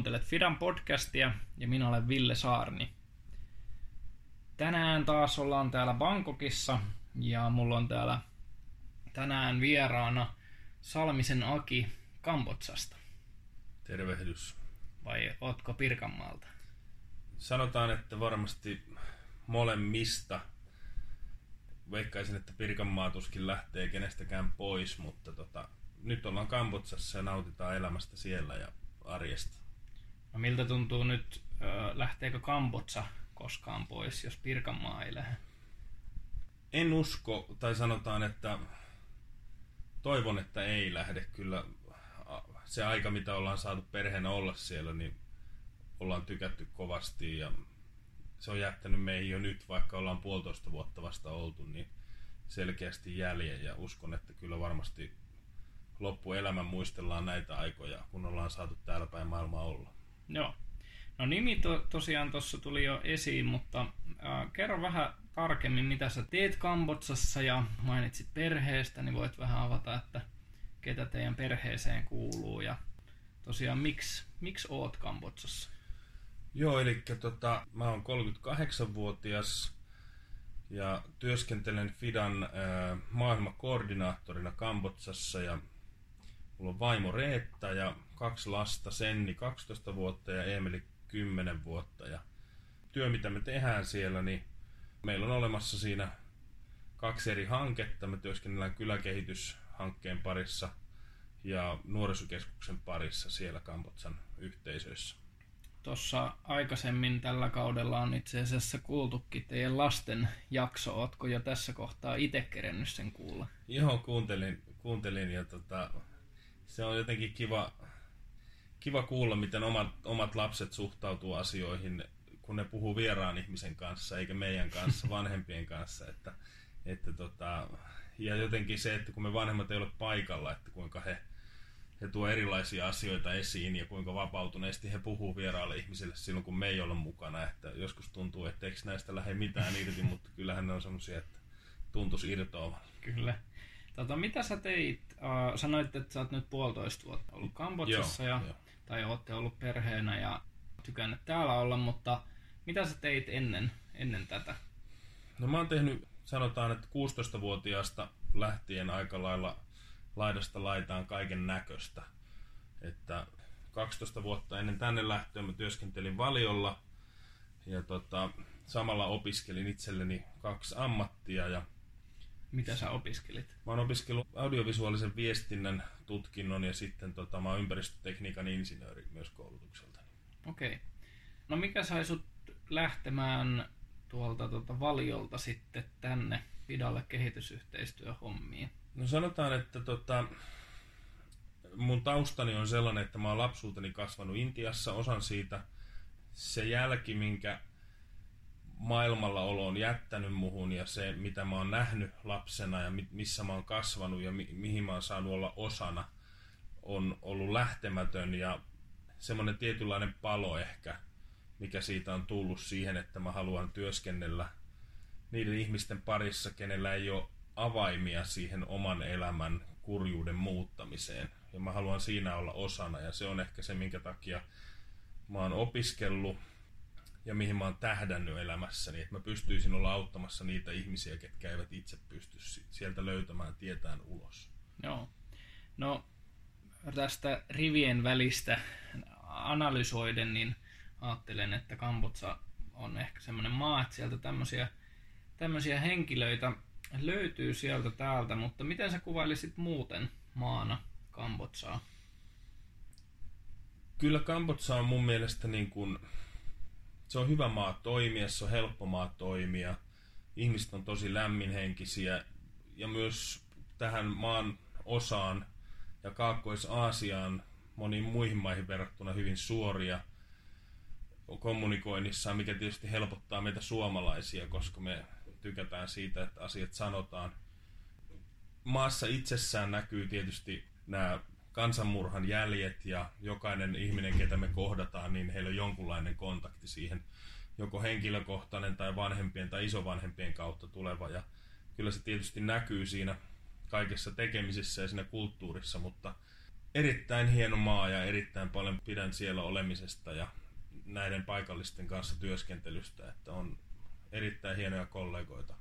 Kuuntelet Fidan podcastia ja minä olen Ville Saarni. Tänään taas ollaan täällä Bangkokissa ja mulla on täällä tänään vieraana Salmisen Aki Kambotsasta. Tervehdys. Vai ootko Pirkanmaalta? Sanotaan, että varmasti molemmista. Veikkaisin, että Pirkanmaa tuskin lähtee kenestäkään pois, mutta tota, nyt ollaan Kambotsassa ja nautitaan elämästä siellä ja arjesta. No miltä tuntuu nyt, lähteekö Kambotsa koskaan pois, jos Pirkanmaa ei lähde? En usko, tai sanotaan, että toivon, että ei lähde. Kyllä se aika, mitä ollaan saatu perheenä olla siellä, niin ollaan tykätty kovasti ja se on jättänyt meihin jo nyt, vaikka ollaan puolitoista vuotta vasta oltu, niin selkeästi jäljen ja uskon, että kyllä varmasti loppuelämän muistellaan näitä aikoja, kun ollaan saatu täällä päin maailmaa olla. Joo. No nimi to, tosiaan tuossa tuli jo esiin, mutta äh, kerro vähän tarkemmin, mitä sä teet Kambotsassa ja mainitsit perheestä, niin voit vähän avata, että ketä teidän perheeseen kuuluu ja tosiaan miksi, miksi oot Kambotsassa? Joo, eli tota, mä oon 38-vuotias ja työskentelen Fidan äh, maailmakoordinaattorina Kambotsassa ja mulla on vaimo Reetta ja kaksi lasta, Senni 12 vuotta ja Emeli 10 vuotta ja työ mitä me tehdään siellä, niin meillä on olemassa siinä kaksi eri hanketta. Me työskennellään kyläkehityshankkeen parissa ja nuorisokeskuksen parissa siellä Kambotsan yhteisöissä. Tuossa aikaisemmin tällä kaudella on itse asiassa kuultukin teidän lasten jakso. Ootko jo tässä kohtaa itse kerennyt sen kuulla? Joo, kuuntelin, kuuntelin ja tota, se on jotenkin kiva, kiva kuulla, miten omat, omat lapset suhtautuu asioihin, kun ne puhuu vieraan ihmisen kanssa, eikä meidän kanssa, vanhempien kanssa. Että, että tota, ja jotenkin se, että kun me vanhemmat ei ole paikalla, että kuinka he, he tuo erilaisia asioita esiin ja kuinka vapautuneesti he puhuu vieraalle ihmisille silloin, kun me ei ole mukana. Että joskus tuntuu, että eikö näistä lähde mitään irti, mutta kyllähän ne on semmoisia, että tuntuisi irtoavan. Kyllä. Tota, mitä sä teit? Uh, sanoit, että sä oot nyt puolitoista vuotta ollut Kambodsassa ja, jo. Tai ootte ollut perheenä ja tykännyt täällä olla, mutta mitä sä teit ennen, ennen tätä? No mä oon tehnyt, sanotaan, että 16-vuotiaasta lähtien aika lailla laidasta laitaan kaiken näköistä. Että 12 vuotta ennen tänne lähtöä mä työskentelin valiolla ja tota, samalla opiskelin itselleni kaksi ammattia ja mitä sä opiskelit? Mä oon opiskellut audiovisuaalisen viestinnän tutkinnon ja sitten tota, mä oon ympäristötekniikan insinööri myös koulutukselta. Okei. Okay. No mikä sai sut lähtemään tuolta tuota valiolta sitten tänne pidalle kehitysyhteistyöhommiin? No sanotaan, että tota, mun taustani on sellainen, että mä oon lapsuuteni kasvanut Intiassa, osan siitä se jälki, minkä maailmalla olo on jättänyt muhun ja se, mitä mä oon nähnyt lapsena ja missä mä oon kasvanut ja mi- mihin mä oon saanut olla osana, on ollut lähtemätön ja semmoinen tietynlainen palo ehkä, mikä siitä on tullut siihen, että mä haluan työskennellä niiden ihmisten parissa, kenellä ei ole avaimia siihen oman elämän kurjuuden muuttamiseen. Ja mä haluan siinä olla osana ja se on ehkä se, minkä takia mä oon opiskellut ja mihin mä oon tähdännyt elämässäni, että mä pystyisin olla auttamassa niitä ihmisiä, ketkä eivät itse pysty sieltä löytämään tietään ulos. Joo. No tästä rivien välistä analysoiden, niin ajattelen, että Kambotsa on ehkä semmoinen maa, että sieltä tämmöisiä, tämmöisiä henkilöitä löytyy sieltä täältä, mutta miten sä kuvailisit muuten maana Kambotsaa? Kyllä Kambotsa on mun mielestä niin kuin se on hyvä maa toimia, se on helppo maa toimia. Ihmiset on tosi lämminhenkisiä ja myös tähän maan osaan ja Kaakkois-Aasiaan moniin muihin maihin verrattuna hyvin suoria kommunikoinnissa, mikä tietysti helpottaa meitä suomalaisia, koska me tykätään siitä, että asiat sanotaan. Maassa itsessään näkyy tietysti nämä kansanmurhan jäljet ja jokainen ihminen, ketä me kohdataan, niin heillä on jonkunlainen kontakti siihen, joko henkilökohtainen tai vanhempien tai isovanhempien kautta tuleva. Ja kyllä se tietysti näkyy siinä kaikessa tekemisessä ja siinä kulttuurissa, mutta erittäin hieno maa ja erittäin paljon pidän siellä olemisesta ja näiden paikallisten kanssa työskentelystä, että on erittäin hienoja kollegoita.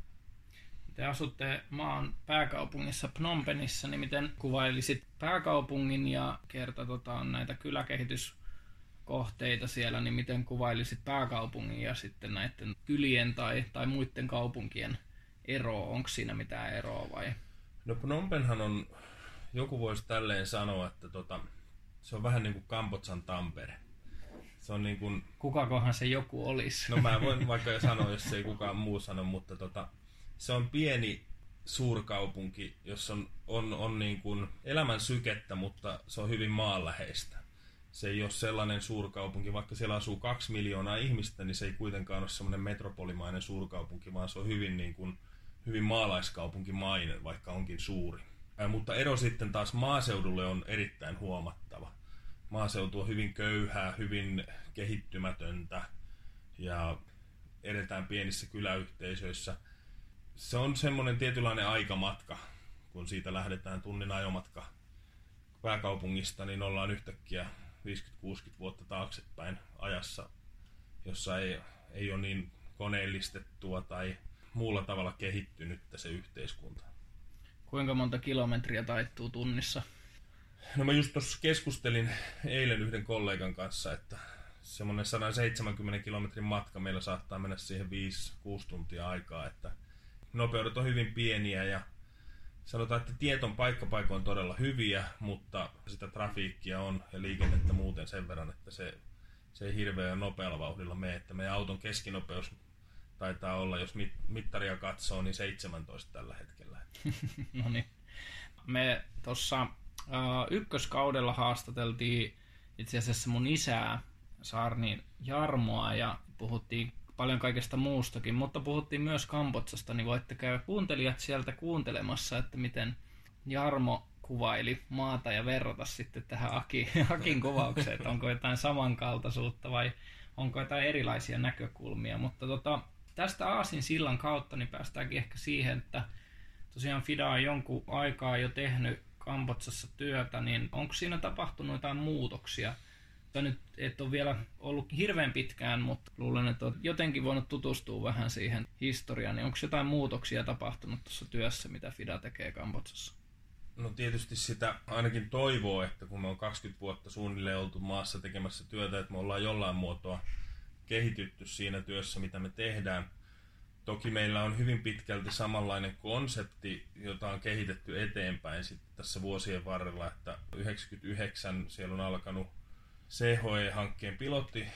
Te asutte maan pääkaupungissa Phnom Penhissä, niin miten kuvailisit pääkaupungin ja kerta tota, on näitä kyläkehityskohteita siellä, niin miten kuvailisit pääkaupungin ja sitten näiden kylien tai, tai muiden kaupunkien eroa? Onko siinä mitään eroa vai? No Phnom Penhhan on, joku voisi tälleen sanoa, että tota, se on vähän niin kuin Kambotsan Tampere. Se on niin kuin... Kukakohan se joku olisi? No mä voin vaikka jo sanoa, jos ei kukaan muu sano, mutta tota, se on pieni suurkaupunki, jossa on, on, on niin kuin elämän sykettä, mutta se on hyvin maanläheistä. Se ei ole sellainen suurkaupunki, vaikka siellä asuu kaksi miljoonaa ihmistä, niin se ei kuitenkaan ole sellainen metropolimainen suurkaupunki, vaan se on hyvin, niin kuin, hyvin maalaiskaupunkimainen, vaikka onkin suuri. Ää, mutta ero sitten taas maaseudulle on erittäin huomattava. Maaseutu on hyvin köyhää, hyvin kehittymätöntä ja edetään pienissä kyläyhteisöissä – se on semmoinen tietynlainen aikamatka, kun siitä lähdetään tunnin ajomatka pääkaupungista, niin ollaan yhtäkkiä 50-60 vuotta taaksepäin ajassa, jossa ei, ei ole niin koneellistettua tai muulla tavalla kehittynyt se yhteiskunta. Kuinka monta kilometriä taittuu tunnissa? No mä just tuossa keskustelin eilen yhden kollegan kanssa, että semmoinen 170 kilometrin matka meillä saattaa mennä siihen 5-6 tuntia aikaa, että nopeudet on hyvin pieniä ja sanotaan, että tiet on paikkapaikoin todella hyviä, mutta sitä trafiikkia on ja liikennettä muuten sen verran, että se, se ei hirveän nopealla vauhdilla mene, että meidän auton keskinopeus taitaa olla, jos mit, mittaria katsoo, niin 17 tällä hetkellä. no niin. Me tuossa uh, ykköskaudella haastateltiin itse asiassa mun isää, Saarni Jarmoa, ja puhuttiin paljon kaikesta muustakin, mutta puhuttiin myös Kambotsasta, niin voitte käydä kuuntelijat sieltä kuuntelemassa, että miten Jarmo kuvaili maata ja verrata sitten tähän Aki, Akin kuvaukseen, että onko jotain samankaltaisuutta vai onko jotain erilaisia näkökulmia. Mutta tota, tästä Aasin sillan kautta niin päästäänkin ehkä siihen, että tosiaan Fida on jonkun aikaa jo tehnyt Kambotsassa työtä, niin onko siinä tapahtunut jotain muutoksia – tai nyt et ole vielä ollut hirveän pitkään, mutta luulen, että olet jotenkin voinut tutustua vähän siihen historiaan. Niin onko jotain muutoksia tapahtunut tuossa työssä, mitä FIDA tekee Kambodsassa? No tietysti sitä ainakin toivoo, että kun me on 20 vuotta suunnilleen oltu maassa tekemässä työtä, että me ollaan jollain muotoa kehitytty siinä työssä, mitä me tehdään. Toki meillä on hyvin pitkälti samanlainen konsepti, jota on kehitetty eteenpäin sitten tässä vuosien varrella, että 99 siellä on alkanut CHE-hankkeen pilotti,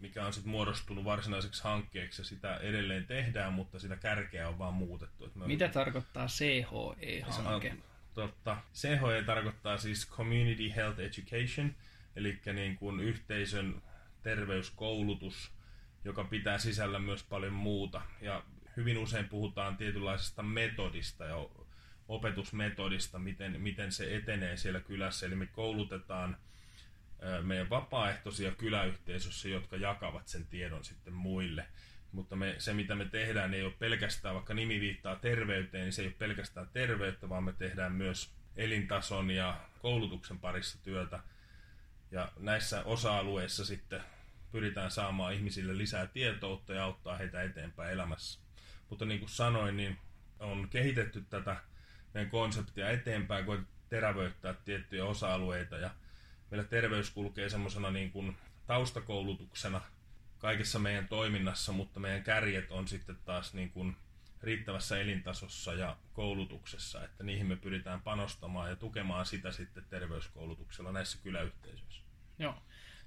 mikä on sitten muodostunut varsinaiseksi hankkeeksi ja sitä edelleen tehdään, mutta sitä kärkeä on vaan muutettu. Että Mitä on... tarkoittaa CHE-hanke? Totta. CHE tarkoittaa siis Community Health Education, eli niin kuin yhteisön terveyskoulutus, joka pitää sisällä myös paljon muuta. Ja hyvin usein puhutaan tietynlaisesta metodista ja opetusmetodista, miten, miten se etenee siellä kylässä. Eli me koulutetaan meidän vapaaehtoisia kyläyhteisössä, jotka jakavat sen tiedon sitten muille. Mutta me, se, mitä me tehdään, ei ole pelkästään, vaikka nimi viittaa terveyteen, niin se ei ole pelkästään terveyttä, vaan me tehdään myös elintason ja koulutuksen parissa työtä. Ja näissä osa-alueissa sitten pyritään saamaan ihmisille lisää tietoutta ja auttaa heitä eteenpäin elämässä. Mutta niin kuin sanoin, niin on kehitetty tätä meidän konseptia eteenpäin, kun terävöittää tiettyjä osa-alueita ja meillä terveys kulkee semmoisena niin kuin taustakoulutuksena kaikessa meidän toiminnassa, mutta meidän kärjet on sitten taas niin kuin riittävässä elintasossa ja koulutuksessa, että niihin me pyritään panostamaan ja tukemaan sitä sitten terveyskoulutuksella näissä kyläyhteisöissä. Joo.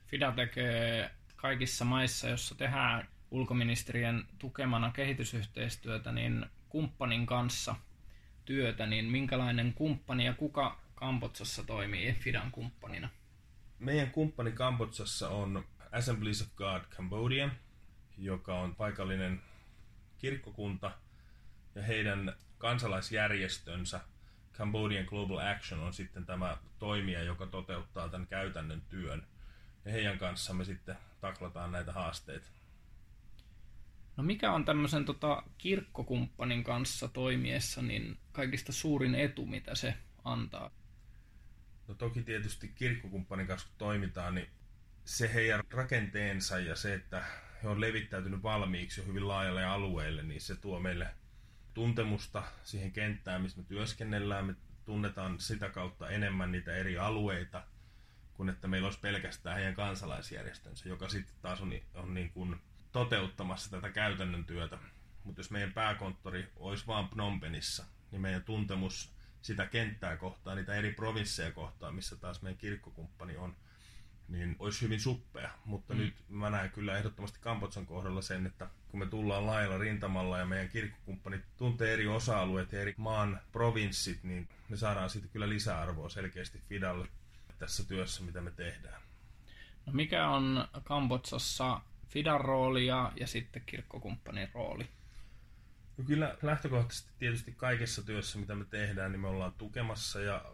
FIDA tekee kaikissa maissa, jossa tehdään ulkoministerien tukemana kehitysyhteistyötä, niin kumppanin kanssa työtä, niin minkälainen kumppani ja kuka Kambotsassa toimii FIDAn kumppanina? Meidän kumppani Kambodsassa on Assemblies of God Cambodia, joka on paikallinen kirkkokunta, ja heidän kansalaisjärjestönsä Cambodian Global Action on sitten tämä toimija, joka toteuttaa tämän käytännön työn. Ja heidän kanssa me sitten taklataan näitä haasteita. No mikä on tämmöisen tota, kirkkokumppanin kanssa toimiessa niin kaikista suurin etu, mitä se antaa? No toki tietysti kirkkokumppanin kanssa kun toimitaan, niin se heidän rakenteensa ja se, että he on levittäytynyt valmiiksi jo hyvin laajalle alueelle, niin se tuo meille tuntemusta siihen kenttään, missä me työskennellään. Me tunnetaan sitä kautta enemmän niitä eri alueita, kuin että meillä olisi pelkästään heidän kansalaisjärjestönsä, joka sitten taas on, on niin kuin toteuttamassa tätä käytännön työtä. Mutta jos meidän pääkonttori olisi vain Phnom niin meidän tuntemus sitä kenttää kohtaan, niitä eri provinsseja kohtaan, missä taas meidän kirkkokumppani on, niin olisi hyvin suppea. Mutta mm. nyt mä näen kyllä ehdottomasti Kambodsan kohdalla sen, että kun me tullaan lailla rintamalla ja meidän kirkkokumppanit tuntee eri osa-alueet ja eri maan provinssit, niin me saadaan siitä kyllä lisäarvoa selkeästi Fidalle tässä työssä, mitä me tehdään. No mikä on Kambodsassa Fidan rooli ja, ja sitten kirkkokumppanin rooli? No kyllä lähtökohtaisesti tietysti kaikessa työssä, mitä me tehdään, niin me ollaan tukemassa ja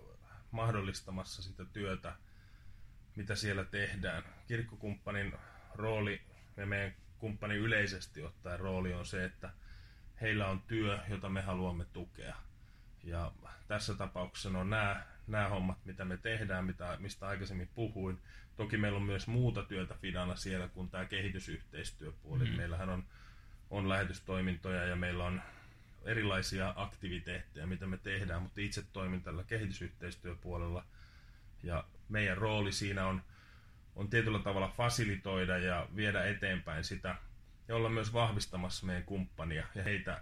mahdollistamassa sitä työtä, mitä siellä tehdään. Kirkkokumppanin rooli ja meidän kumppani yleisesti ottaen rooli on se, että heillä on työ, jota me haluamme tukea. Ja tässä tapauksessa on nämä, nämä hommat, mitä me tehdään, mitä, mistä aikaisemmin puhuin. Toki meillä on myös muuta työtä Fidana siellä kuin tämä kehitysyhteistyöpuoli. Mm. Meillähän on, on lähetystoimintoja ja meillä on erilaisia aktiviteetteja, mitä me tehdään, mutta itse toimin tällä kehitysyhteistyöpuolella. Ja meidän rooli siinä on, on tietyllä tavalla fasilitoida ja viedä eteenpäin sitä ja olla myös vahvistamassa meidän kumppania ja heitä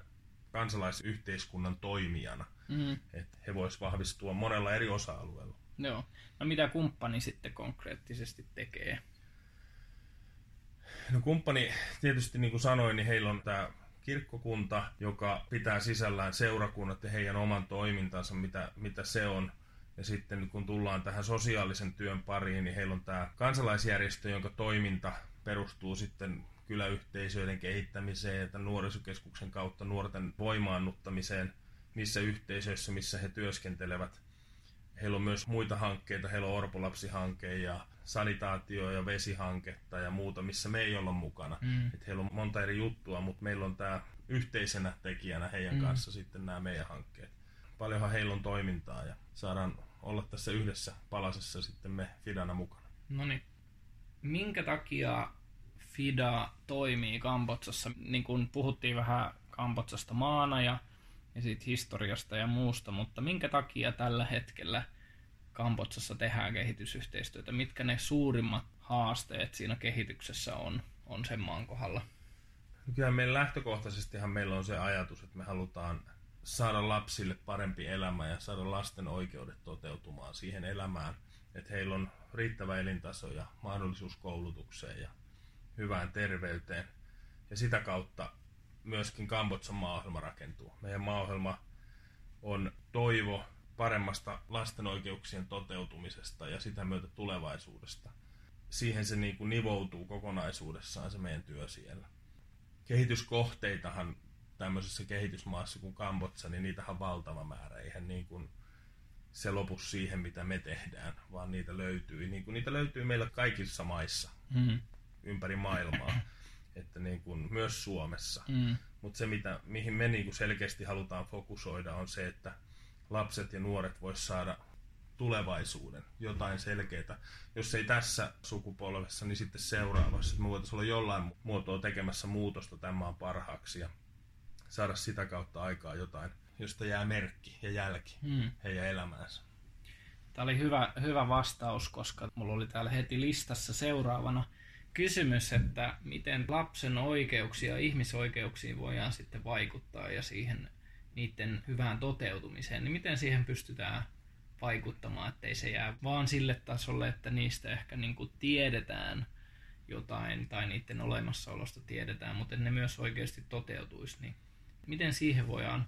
kansalaisyhteiskunnan toimijana. Mm. Että he voisivat vahvistua monella eri osa-alueella. Joo. No mitä kumppani sitten konkreettisesti tekee? No kumppani, tietysti niin kuin sanoin, niin heillä on tämä kirkkokunta, joka pitää sisällään seurakunnat ja heidän oman toimintansa, mitä, mitä se on. Ja sitten kun tullaan tähän sosiaalisen työn pariin, niin heillä on tämä kansalaisjärjestö, jonka toiminta perustuu sitten kyläyhteisöiden kehittämiseen ja nuorisokeskuksen kautta nuorten voimaannuttamiseen niissä yhteisöissä, missä he työskentelevät. Heillä on myös muita hankkeita, heillä on orpolapsihanke ja sanitaatio- ja vesihanketta ja muuta, missä me ei olla mukana. Mm. Et heillä on monta eri juttua, mutta meillä on tämä yhteisenä tekijänä heidän mm. kanssa sitten nämä meidän hankkeet. Paljonhan heillä on toimintaa ja saadaan olla tässä yhdessä palasessa sitten me Fidana mukana. No niin. Minkä takia FIDA toimii Kambotsassa? Niin kuin puhuttiin vähän Kambotsasta maana ja, ja siitä historiasta ja muusta, mutta minkä takia tällä hetkellä Kambotsassa tehdään kehitysyhteistyötä? Mitkä ne suurimmat haasteet siinä kehityksessä on, on sen maan kohdalla? Kyllä meillä lähtökohtaisestihan meillä on se ajatus, että me halutaan saada lapsille parempi elämä ja saada lasten oikeudet toteutumaan siihen elämään, että heillä on riittävä elintaso ja mahdollisuus koulutukseen ja hyvään terveyteen. Ja sitä kautta myöskin Kambotsan maaohjelma rakentuu. Meidän maaohjelma on toivo paremmasta lasten oikeuksien toteutumisesta ja sitä myötä tulevaisuudesta. Siihen se niin kuin nivoutuu kokonaisuudessaan se meidän työ siellä. Kehityskohteitahan tämmöisessä kehitysmaassa kuin Kambotsa, niin niitähän on valtava määrä. Eihän niin kuin se lopu siihen, mitä me tehdään, vaan niitä löytyy. Niin kuin niitä löytyy meillä kaikissa maissa mm. ympäri maailmaa, että niin kuin myös Suomessa. Mm. Mutta se, mitä, mihin me niin kuin selkeästi halutaan fokusoida, on se, että lapset ja nuoret vois saada tulevaisuuden, jotain selkeää. Jos ei tässä sukupolvessa, niin sitten seuraavassa. Me voitaisiin olla jollain muotoa tekemässä muutosta tämän maan parhaaksi ja saada sitä kautta aikaa jotain, josta jää merkki ja jälki hmm. heidän elämäänsä. Tämä oli hyvä, hyvä vastaus, koska mulla oli täällä heti listassa seuraavana kysymys, että miten lapsen oikeuksia ja ihmisoikeuksiin voidaan sitten vaikuttaa ja siihen niiden hyvään toteutumiseen, niin miten siihen pystytään vaikuttamaan, ettei se jää vaan sille tasolle, että niistä ehkä niin kuin tiedetään jotain tai niiden olemassaolosta tiedetään, mutta ne myös oikeasti toteutuisi. Niin miten siihen voidaan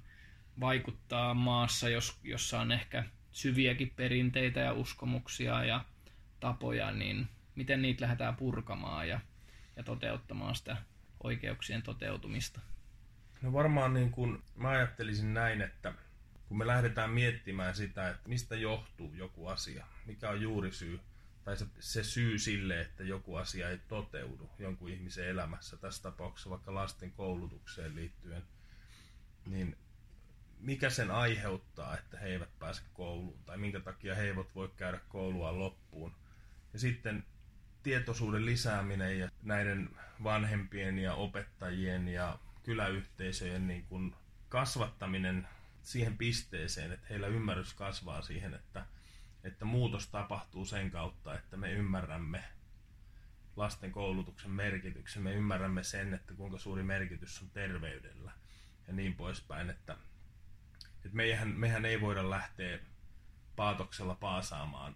vaikuttaa maassa, jos, jossa on ehkä syviäkin perinteitä ja uskomuksia ja tapoja, niin miten niitä lähdetään purkamaan ja, ja toteuttamaan sitä oikeuksien toteutumista? No varmaan niin kuin mä ajattelisin näin, että kun me lähdetään miettimään sitä, että mistä johtuu joku asia, mikä on juurisyy, tai se, se syy sille, että joku asia ei toteudu jonkun ihmisen elämässä, tässä tapauksessa vaikka lasten koulutukseen liittyen, niin mikä sen aiheuttaa, että he eivät pääse kouluun, tai minkä takia he eivät voi käydä koulua loppuun. Ja sitten tietoisuuden lisääminen ja näiden vanhempien ja opettajien ja kyläyhteisöjen niin kuin kasvattaminen siihen pisteeseen, että heillä ymmärrys kasvaa siihen, että, että muutos tapahtuu sen kautta, että me ymmärrämme lasten koulutuksen merkityksen, me ymmärrämme sen, että kuinka suuri merkitys on terveydellä ja niin poispäin, että, että mehän, mehän ei voida lähteä paatoksella paasaamaan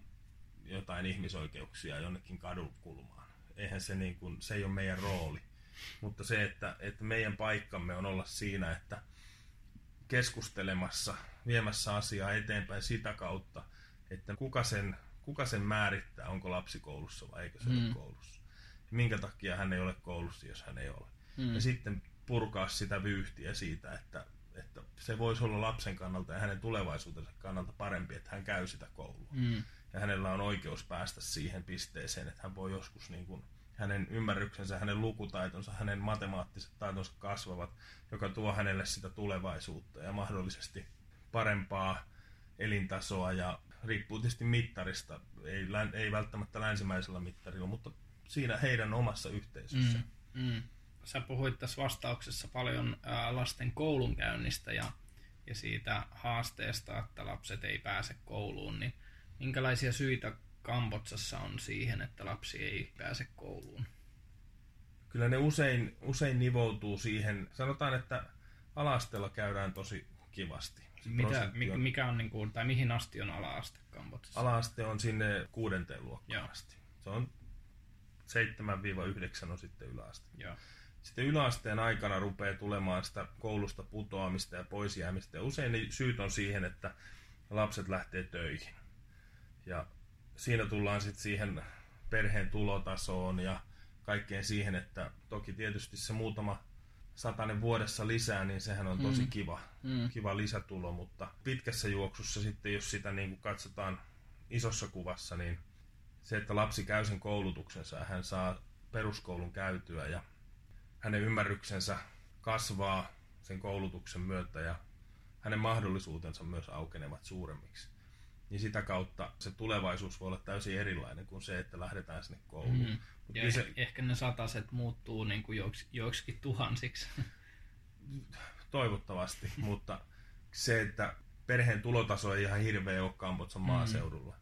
jotain ihmisoikeuksia jonnekin kadun kulmaan. Eihän se, niin kuin, se ei ole meidän rooli. Mutta se, että, että meidän paikkamme on olla siinä, että keskustelemassa, viemässä asiaa eteenpäin sitä kautta, että kuka sen, kuka sen määrittää, onko lapsi koulussa vai eikö se mm. ole koulussa. Minkä takia hän ei ole koulussa, jos hän ei ole. Mm. Ja sitten purkaa sitä vyyhtiä siitä, että, että se voisi olla lapsen kannalta ja hänen tulevaisuutensa kannalta parempi, että hän käy sitä koulua. Mm. Ja hänellä on oikeus päästä siihen pisteeseen, että hän voi joskus niin kuin, hänen ymmärryksensä, hänen lukutaitonsa, hänen matemaattiset taitonsa kasvavat, joka tuo hänelle sitä tulevaisuutta ja mahdollisesti parempaa elintasoa ja riippuu tietysti mittarista, ei, ei välttämättä länsimäisellä mittarilla, mutta siinä heidän omassa yhteisössä. Mm, mm. Sä puhuit tässä vastauksessa paljon lasten koulunkäynnistä ja, ja siitä haasteesta, että lapset ei pääse kouluun, niin minkälaisia syitä Kambotsassa on siihen, että lapsi ei pääse kouluun? Kyllä ne usein, usein nivoutuu siihen, sanotaan, että alasteella käydään tosi kivasti. Mitä, on, mikä on, niin kuin, tai mihin asti on alaaste Kambotsassa? Alaaste on sinne kuudenteen luokkaan asti. Se on 7-9 on sitten yläaste. Joo. Sitten yläasteen aikana rupeaa tulemaan sitä koulusta putoamista ja poisjäämistä. Ja usein ne syyt on siihen, että lapset lähtee töihin. Ja siinä tullaan sitten siihen perheen tulotasoon ja kaikkeen siihen, että toki tietysti se muutama satanen vuodessa lisää, niin sehän on tosi mm. kiva, mm. kiva lisätulo, mutta pitkässä juoksussa sitten, jos sitä niin kuin katsotaan isossa kuvassa, niin se, että lapsi käy sen koulutuksensa ja hän saa peruskoulun käytyä ja hänen ymmärryksensä kasvaa sen koulutuksen myötä ja hänen mahdollisuutensa myös aukenevat suuremmiksi niin sitä kautta se tulevaisuus voi olla täysin erilainen kuin se, että lähdetään sinne kouluun. Mm. Mut ja se, ehkä ne sataset muuttuu niin kuin joiksi, joiksikin tuhansiksi. Toivottavasti, mutta se, että perheen tulotaso ei ihan hirveä ole Kambotsan mm. maaseudulla.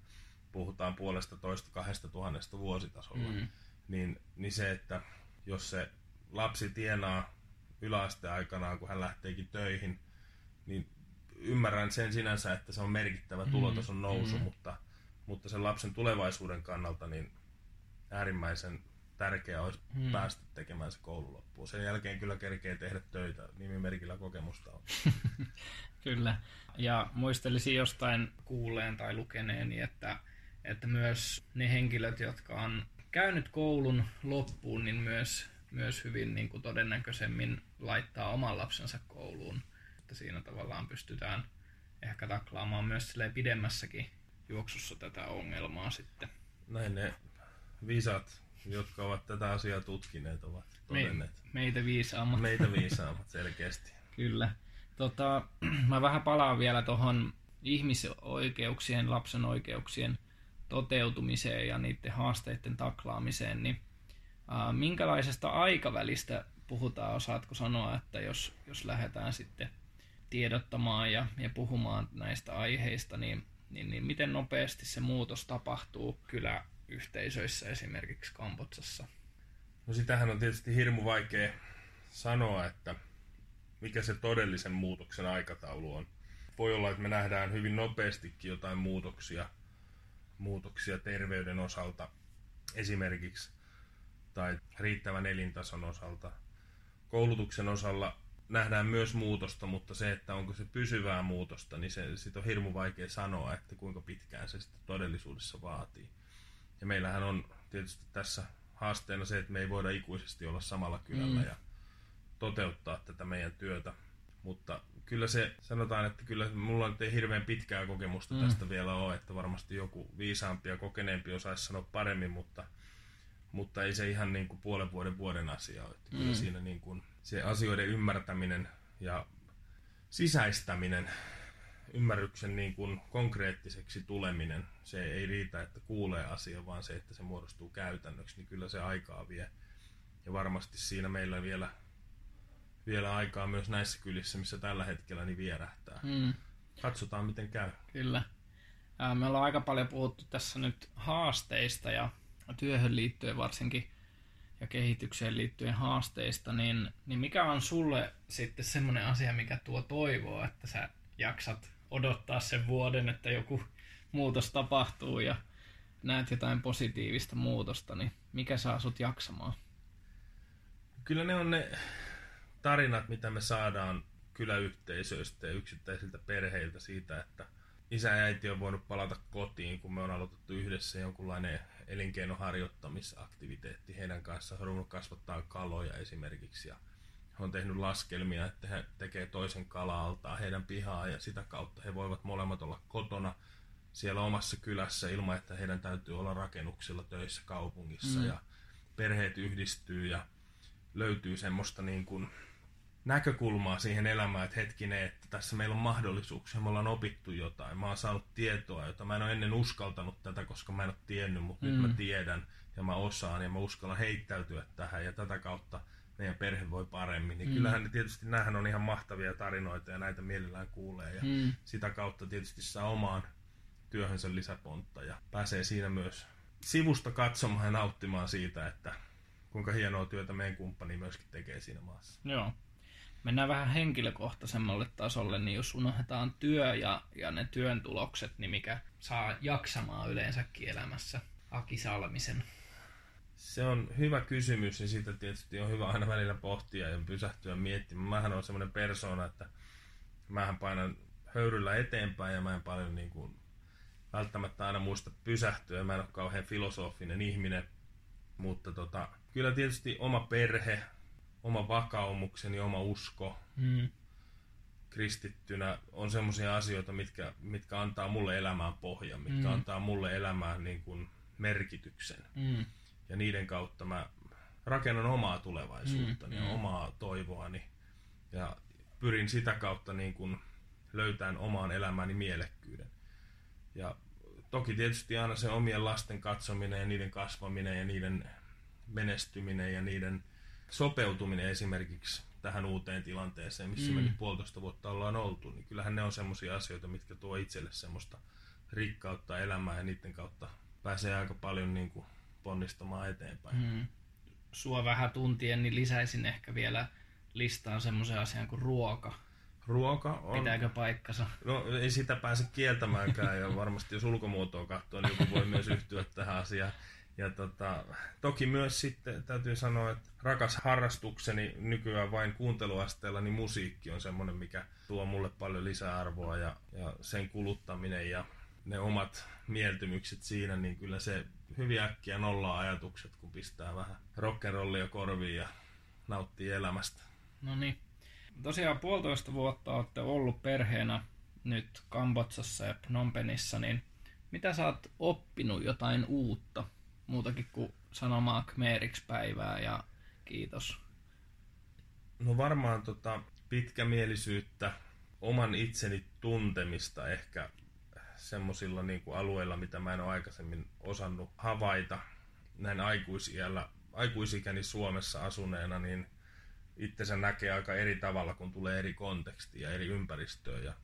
Puhutaan puolesta toista kahdesta tuhannesta vuositasolla. Mm. Niin, niin se, että jos se lapsi tienaa yläasteen aikanaan, kun hän lähteekin töihin, niin ymmärrän sen sinänsä, että se on merkittävä mm, tulotason nousu, mm. mutta, mutta sen lapsen tulevaisuuden kannalta niin äärimmäisen tärkeää olisi mm. päästä tekemään se koulu loppuun. Sen jälkeen kyllä kerkee tehdä töitä, nimimerkillä kokemusta on. kyllä, ja muistelisin jostain kuuleen tai lukeneeni, että, että myös ne henkilöt, jotka on käynyt koulun loppuun, niin myös, myös hyvin niin kuin todennäköisemmin laittaa oman lapsensa kouluun että siinä tavallaan pystytään ehkä taklaamaan myös pidemmässäkin juoksussa tätä ongelmaa sitten. Näin ne viisat, jotka ovat tätä asiaa tutkineet, ovat todenneet. Me, meitä viisaammat. Meitä viisaammat, selkeästi. Kyllä. Tota, mä vähän palaan vielä tuohon ihmisoikeuksien, lapsen oikeuksien toteutumiseen ja niiden haasteiden taklaamiseen, niin ää, minkälaisesta aikavälistä puhutaan, osaatko sanoa, että jos, jos lähdetään sitten tiedottamaan ja, ja puhumaan näistä aiheista, niin, niin, niin miten nopeasti se muutos tapahtuu kyläyhteisöissä esimerkiksi Kambotsassa? No sitähän on tietysti hirmu vaikea sanoa, että mikä se todellisen muutoksen aikataulu on. Voi olla, että me nähdään hyvin nopeastikin jotain muutoksia, muutoksia terveyden osalta esimerkiksi, tai riittävän elintason osalta. Koulutuksen osalla nähdään myös muutosta, mutta se, että onko se pysyvää muutosta, niin se sit on hirmu vaikea sanoa, että kuinka pitkään se sitten todellisuudessa vaatii. Ja meillähän on tietysti tässä haasteena se, että me ei voida ikuisesti olla samalla kylällä mm. ja toteuttaa tätä meidän työtä. Mutta kyllä se, sanotaan, että kyllä mulla nyt ei hirveän pitkää kokemusta mm. tästä vielä ole, että varmasti joku viisaampi ja kokeneempi osaisi sanoa paremmin, mutta, mutta ei se ihan niin kuin puolen vuoden vuoden asia ole. Että mm. Kyllä siinä niin kuin se asioiden ymmärtäminen ja sisäistäminen, ymmärryksen niin kuin konkreettiseksi tuleminen, se ei riitä, että kuulee asian, vaan se, että se muodostuu käytännöksi, niin kyllä se aikaa vie. Ja varmasti siinä meillä vielä, vielä aikaa myös näissä kylissä, missä tällä hetkellä niin vierähtää. Mm, Katsotaan, miten käy. kyllä. Me ollaan aika paljon puhuttu tässä nyt haasteista ja työhön liittyen varsinkin ja kehitykseen liittyen haasteista, niin, niin mikä on sulle sitten semmoinen asia, mikä tuo toivoa, että sä jaksat odottaa sen vuoden, että joku muutos tapahtuu ja näet jotain positiivista muutosta, niin mikä saa sut jaksamaan? Kyllä ne on ne tarinat, mitä me saadaan kyläyhteisöistä ja yksittäisiltä perheiltä siitä, että isä ja äiti on voinut palata kotiin, kun me on aloitettu yhdessä jonkunlainen elinkeinoharjoittamisaktiviteetti heidän kanssaan. He on kasvattaa kaloja esimerkiksi ja he on tehnyt laskelmia, että he tekee toisen kala-altaa heidän pihaa ja sitä kautta he voivat molemmat olla kotona siellä omassa kylässä ilman, että heidän täytyy olla rakennuksilla töissä kaupungissa Mm. ja perheet yhdistyy ja löytyy semmoista niin kuin näkökulmaa siihen elämään, että hetkinen, että tässä meillä on mahdollisuuksia, me ollaan opittu jotain, mä oon saanut tietoa, jota mä en ole ennen uskaltanut tätä, koska mä en ole tiennyt, mutta mm. nyt Mm. mä tiedän ja mä osaan ja mä uskallan heittäytyä tähän ja tätä kautta meidän perhe voi paremmin. Niin Mm. mm. kyllähän ne tietysti näähän on ihan mahtavia tarinoita ja näitä mielellään kuulee ja Mm. sitä kautta tietysti saa omaan työhönsä lisäpontta ja pääsee siinä myös sivusta katsomaan ja nauttimaan siitä, että kuinka hienoa työtä meidän kumppani myöskin tekee siinä maassa. Joo. Mennään vähän henkilökohtaisemmalle tasolle, niin jos unohdetaan työ ja, ja ne työn tulokset, niin mikä saa jaksamaan yleensäkin elämässä? Aki Salmisen. Se on hyvä kysymys ja sitä tietysti on hyvä aina välillä pohtia ja pysähtyä miettimään. Mähän on semmoinen persona, että mähän painan höyryllä eteenpäin ja mä en paljon niin kuin välttämättä aina muista pysähtyä. Mä en ole kauhean filosofinen ihminen, mutta tota, kyllä tietysti oma perhe, oma vakaumukseni, oma usko Mm. kristittynä on semmoisia asioita, mitkä, mitkä antaa mulle elämään pohjan, mitkä Mm. antaa mulle elämään niin kuin merkityksen Mm. ja niiden kautta mä rakennan omaa tulevaisuuttani Mm, ja mm. omaa toivoani ja pyrin sitä kautta niin kuin löytämään omaan elämääni mielekkyyden. Ja toki tietysti aina se omien lasten katsominen ja niiden kasvaminen ja niiden menestyminen ja niiden sopeutuminen esimerkiksi tähän uuteen tilanteeseen, missä mm. me nyt puolitoista vuotta ollaan oltu, niin kyllähän ne on semmoisia asioita, mitkä tuo itselle semmoista rikkautta elämää ja niiden kautta pääsee aika paljon niin kuin ponnistamaan eteenpäin. Mm. Sua vähän tuntien, niin lisäisin ehkä vielä listaan semmoisen asian kuin ruoka. Ruoka on... Pitääkö paikkansa? No ei sitä pääse kieltämäänkään ja varmasti jos ulkomuotoa katsoo, niin joku voi myös yhtyä tähän asiaan. Ja tota, toki myös sitten täytyy sanoa, että rakas harrastukseni nykyään vain kuunteluasteella, niin musiikki on semmoinen, mikä tuo mulle paljon lisäarvoa ja, ja sen kuluttaminen ja ne omat mieltymykset siinä, niin kyllä se hyvin äkkiä nollaa ajatukset, kun pistää vähän rock'n'rollia korviin ja nauttii elämästä. No niin. Tosiaan puolitoista vuotta olette ollut perheenä nyt Kambotsassa ja Phnom Penhissa, niin mitä sä oot oppinut jotain uutta? Muutakin kuin sanomaan Khmeriksi päivää ja kiitos. No varmaan tota pitkämielisyyttä, oman itseni tuntemista ehkä semmoisilla niin alueilla, mitä mä en ole aikaisemmin osannut havaita näin aikuisiällä, aikuisikäni Suomessa asuneena, niin itsensä näkee aika eri tavalla, kun tulee eri kontekstia ja eri ympäristöön. Ja,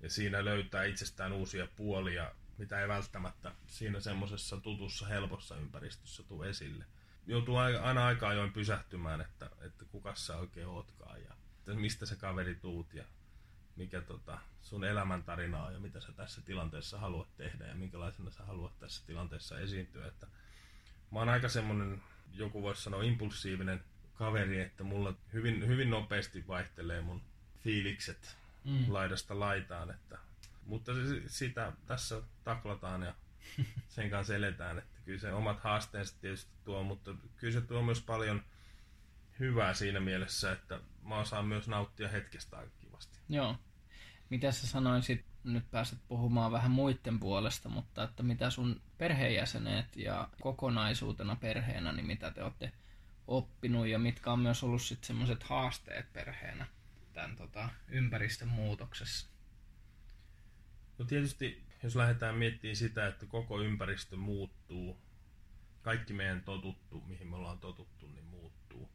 ja siinä löytää itsestään uusia puolia, mitä ei välttämättä siinä semmoisessa tutussa, helpossa ympäristössä tule esille. Joutuu ai- aina aika ajoin pysähtymään, että, että kuka sä oikein ootkaan ja että mistä sä kaveri tuut ja mikä tota, sun elämäntarina on ja mitä sä tässä tilanteessa haluat tehdä ja minkälaisena sä haluat tässä tilanteessa esiintyä. Että mä oon aika semmonen, joku voisi sanoa impulsiivinen kaveri, että mulla hyvin, hyvin nopeasti vaihtelee mun fiilikset Mm. laidasta laitaan. Että, mutta sitä tässä taklataan ja sen kanssa eletään. Että kyllä se omat haasteensa tietysti tuo, mutta kyllä se tuo myös paljon hyvää siinä mielessä, että mä osaan myös nauttia hetkestä aika kivasti. Joo. Mitä sä sanoisit, nyt pääset puhumaan vähän muiden puolesta, mutta että mitä sun perheenjäsenet ja kokonaisuutena perheenä, niin mitä te olette oppinut ja mitkä on myös ollut sitten semmoiset haasteet perheenä? tämän tota, ympäristön muutoksessa? No tietysti, jos lähdetään miettimään sitä, että koko ympäristö muuttuu, kaikki meidän totuttu, mihin me ollaan totuttu, niin muuttuu,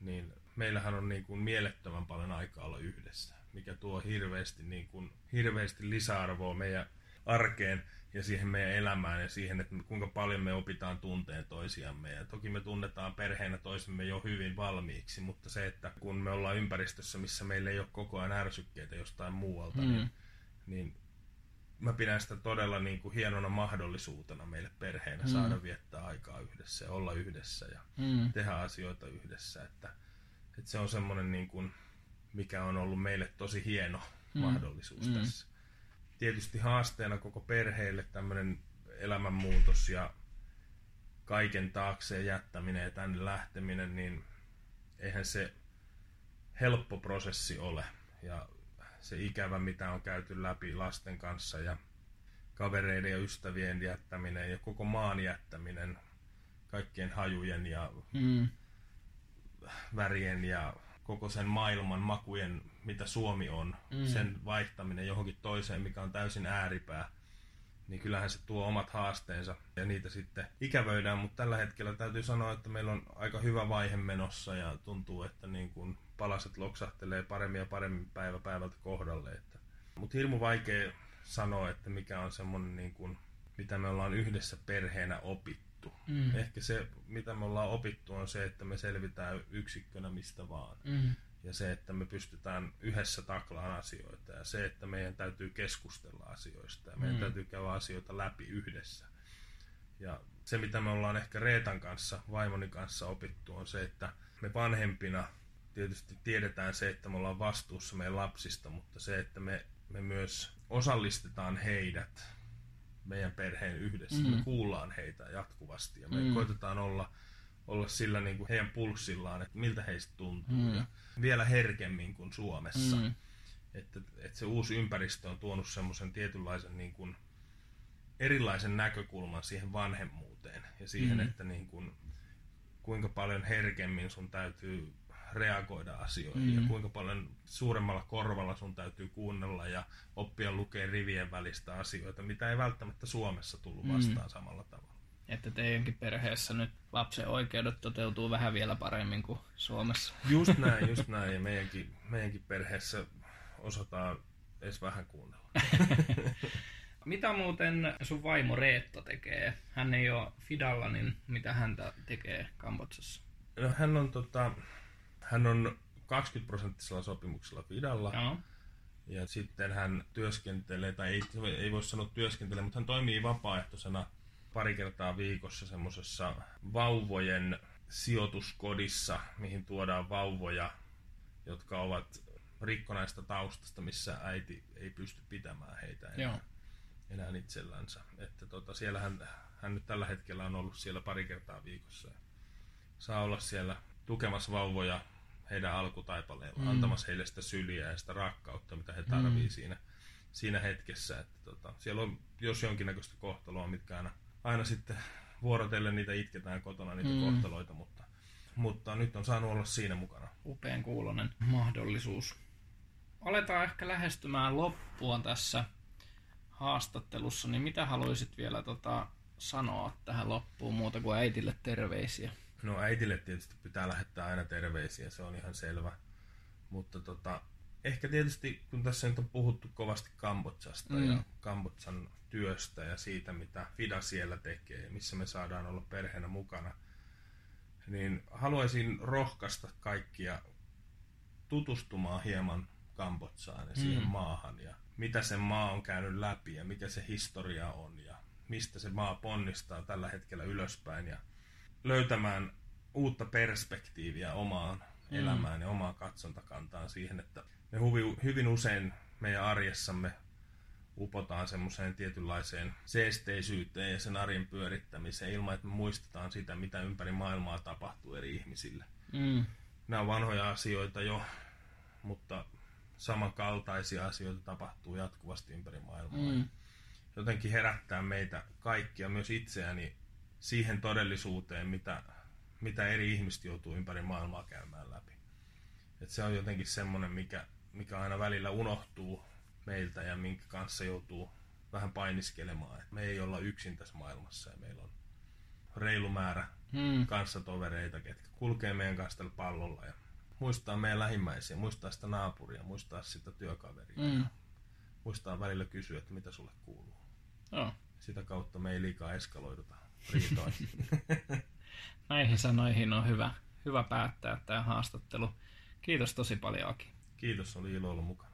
niin meillähän on niin kuin mielettömän paljon aikaa olla yhdessä, mikä tuo hirveästi, niin kuin, hirveästi lisäarvoa meidän arkeen ja siihen meidän elämään ja siihen, että kuinka paljon me opitaan tunteen toisiamme. Ja toki me tunnetaan perheenä toisemme jo hyvin valmiiksi, mutta se, että kun me ollaan ympäristössä, missä meillä ei ole koko ajan ärsykkeitä jostain muualta, mm. niin, niin mä pidän sitä todella niin kuin hienona mahdollisuutena meille perheenä mm. saada viettää aikaa yhdessä ja olla yhdessä ja mm. tehdä asioita yhdessä. Että, että se on semmoinen, niin kuin, mikä on ollut meille tosi hieno mm. mahdollisuus mm. tässä tietysti haasteena koko perheelle tämmöinen elämänmuutos ja kaiken taakseen jättäminen ja tänne lähteminen, niin eihän se helppo prosessi ole. Ja se ikävä, mitä on käyty läpi lasten kanssa ja kavereiden ja ystävien jättäminen ja koko maan jättäminen, kaikkien hajujen ja mm. värien ja koko sen maailman makujen, mitä Suomi on, mm. sen vaihtaminen johonkin toiseen, mikä on täysin ääripää, niin kyllähän se tuo omat haasteensa ja niitä sitten ikävöidään, mutta tällä hetkellä täytyy sanoa, että meillä on aika hyvä vaihe menossa ja tuntuu, että niin kuin palaset loksahtelee paremmin ja paremmin päivä päivältä kohdalle. Että, mutta hirmu vaikea sanoa, että mikä on semmoinen, niin kuin, mitä me ollaan yhdessä perheenä opittu. Mm. Ehkä se, mitä me ollaan opittu, on se, että me selvitään yksikkönä mistä vaan. Mm. Ja se, että me pystytään yhdessä taklaan asioita. Ja se, että meidän täytyy keskustella asioista. Ja meidän mm. täytyy käydä asioita läpi yhdessä. Ja se, mitä me ollaan ehkä Reetan kanssa, vaimoni kanssa opittu, on se, että me vanhempina tietysti tiedetään se, että me ollaan vastuussa meidän lapsista, mutta se, että me, me myös osallistetaan heidät meidän perheen yhdessä. Mm. Me kuullaan heitä jatkuvasti ja me mm. koitetaan olla, olla sillä niin kuin heidän pulssillaan, että miltä heistä tuntuu. Mm. Ja vielä herkemmin kuin Suomessa. Mm. Että, että se uusi ympäristö on tuonut semmoisen tietynlaisen niin kuin erilaisen näkökulman siihen vanhemmuuteen ja siihen, mm. että niin kuin, kuinka paljon herkemmin sun täytyy reagoida asioihin mm. ja kuinka paljon suuremmalla korvalla sun täytyy kuunnella ja oppia lukea rivien välistä asioita, mitä ei välttämättä Suomessa tullut mm. vastaan mm. samalla tavalla. Että teidänkin perheessä nyt lapsen oikeudet toteutuu vähän vielä paremmin kuin Suomessa. Just näin, just näin. Ja meidänkin, meidänkin perheessä osataan edes vähän kuunnella. Mitä muuten sun vaimo Reetta tekee? Hän ei ole Fidalla, niin mitä häntä tekee Kambodsassa? No, hän on tota, hän on 20 prosenttisella sopimuksella Fidalla. No. Ja sitten hän työskentelee, tai ei, ei voi sanoa työskentelee, mutta hän toimii vapaaehtoisena pari kertaa viikossa semmoisessa vauvojen sijoituskodissa, mihin tuodaan vauvoja, jotka ovat rikkonaista taustasta, missä äiti ei pysty pitämään heitä enää, Joo. enää itsellänsä. Että tota, siellä hän, hän nyt tällä hetkellä on ollut siellä pari kertaa viikossa. Saa olla siellä tukemassa vauvoja heidän alkutaipaleella, mm. antamassa heille sitä syliä ja sitä rakkautta, mitä he tarvii mm. siinä, siinä hetkessä. Että tota, siellä on jos jonkinnäköistä kohtaloa, mitkä aina, aina sitten vuorotellen niitä itketään kotona, niitä mm. kohtaloita, mutta, mutta nyt on saanut olla siinä mukana. Upean kuulonen mahdollisuus. Aletaan ehkä lähestymään loppua tässä haastattelussa, niin mitä haluaisit vielä tota, sanoa tähän loppuun muuta kuin äitille terveisiä? No äitille tietysti pitää lähettää aina terveisiä, se on ihan selvä. Mutta tota, ehkä tietysti, kun tässä nyt on puhuttu kovasti Kambodsasta mm. ja Kambodsan työstä ja siitä, mitä FIDA siellä tekee, missä me saadaan olla perheenä mukana, niin haluaisin rohkaista kaikkia tutustumaan hieman Kambodsaan ja siihen mm. maahan ja mitä se maa on käynyt läpi ja mikä se historia on ja mistä se maa ponnistaa tällä hetkellä ylöspäin ja löytämään uutta perspektiiviä omaan mm. elämään ja omaan katsontakantaan siihen, että me hyvin, hyvin usein meidän arjessamme upotaan semmoiseen tietynlaiseen seesteisyyteen ja sen arjen pyörittämiseen ilman, että me muistetaan sitä, mitä ympäri maailmaa tapahtuu eri ihmisille. Mm. Nämä on vanhoja asioita jo, mutta samankaltaisia asioita tapahtuu jatkuvasti ympäri maailmaa. Mm. Jotenkin herättää meitä kaikkia, myös itseäni, siihen todellisuuteen, mitä, mitä eri ihmiset joutuu ympäri maailmaa käymään läpi. Et se on jotenkin semmoinen, mikä, mikä aina välillä unohtuu meiltä ja minkä kanssa joutuu vähän painiskelemaan. Et me ei olla yksin tässä maailmassa ja meillä on reilu määrä Hmm. kanssatovereita, ketkä kulkee meidän kanssa tällä pallolla ja muistaa meidän lähimmäisiä, muistaa sitä naapuria, muistaa sitä työkaveria. Hmm. Muistaa välillä kysyä, että mitä sulle kuuluu. Joo. Sitä kautta me ei liikaa eskaloiduta riitoihin. Näihin sanoihin on hyvä, hyvä päättää tämä haastattelu. Kiitos tosi paljon Aki. Kiitos, oli ilo olla mukana.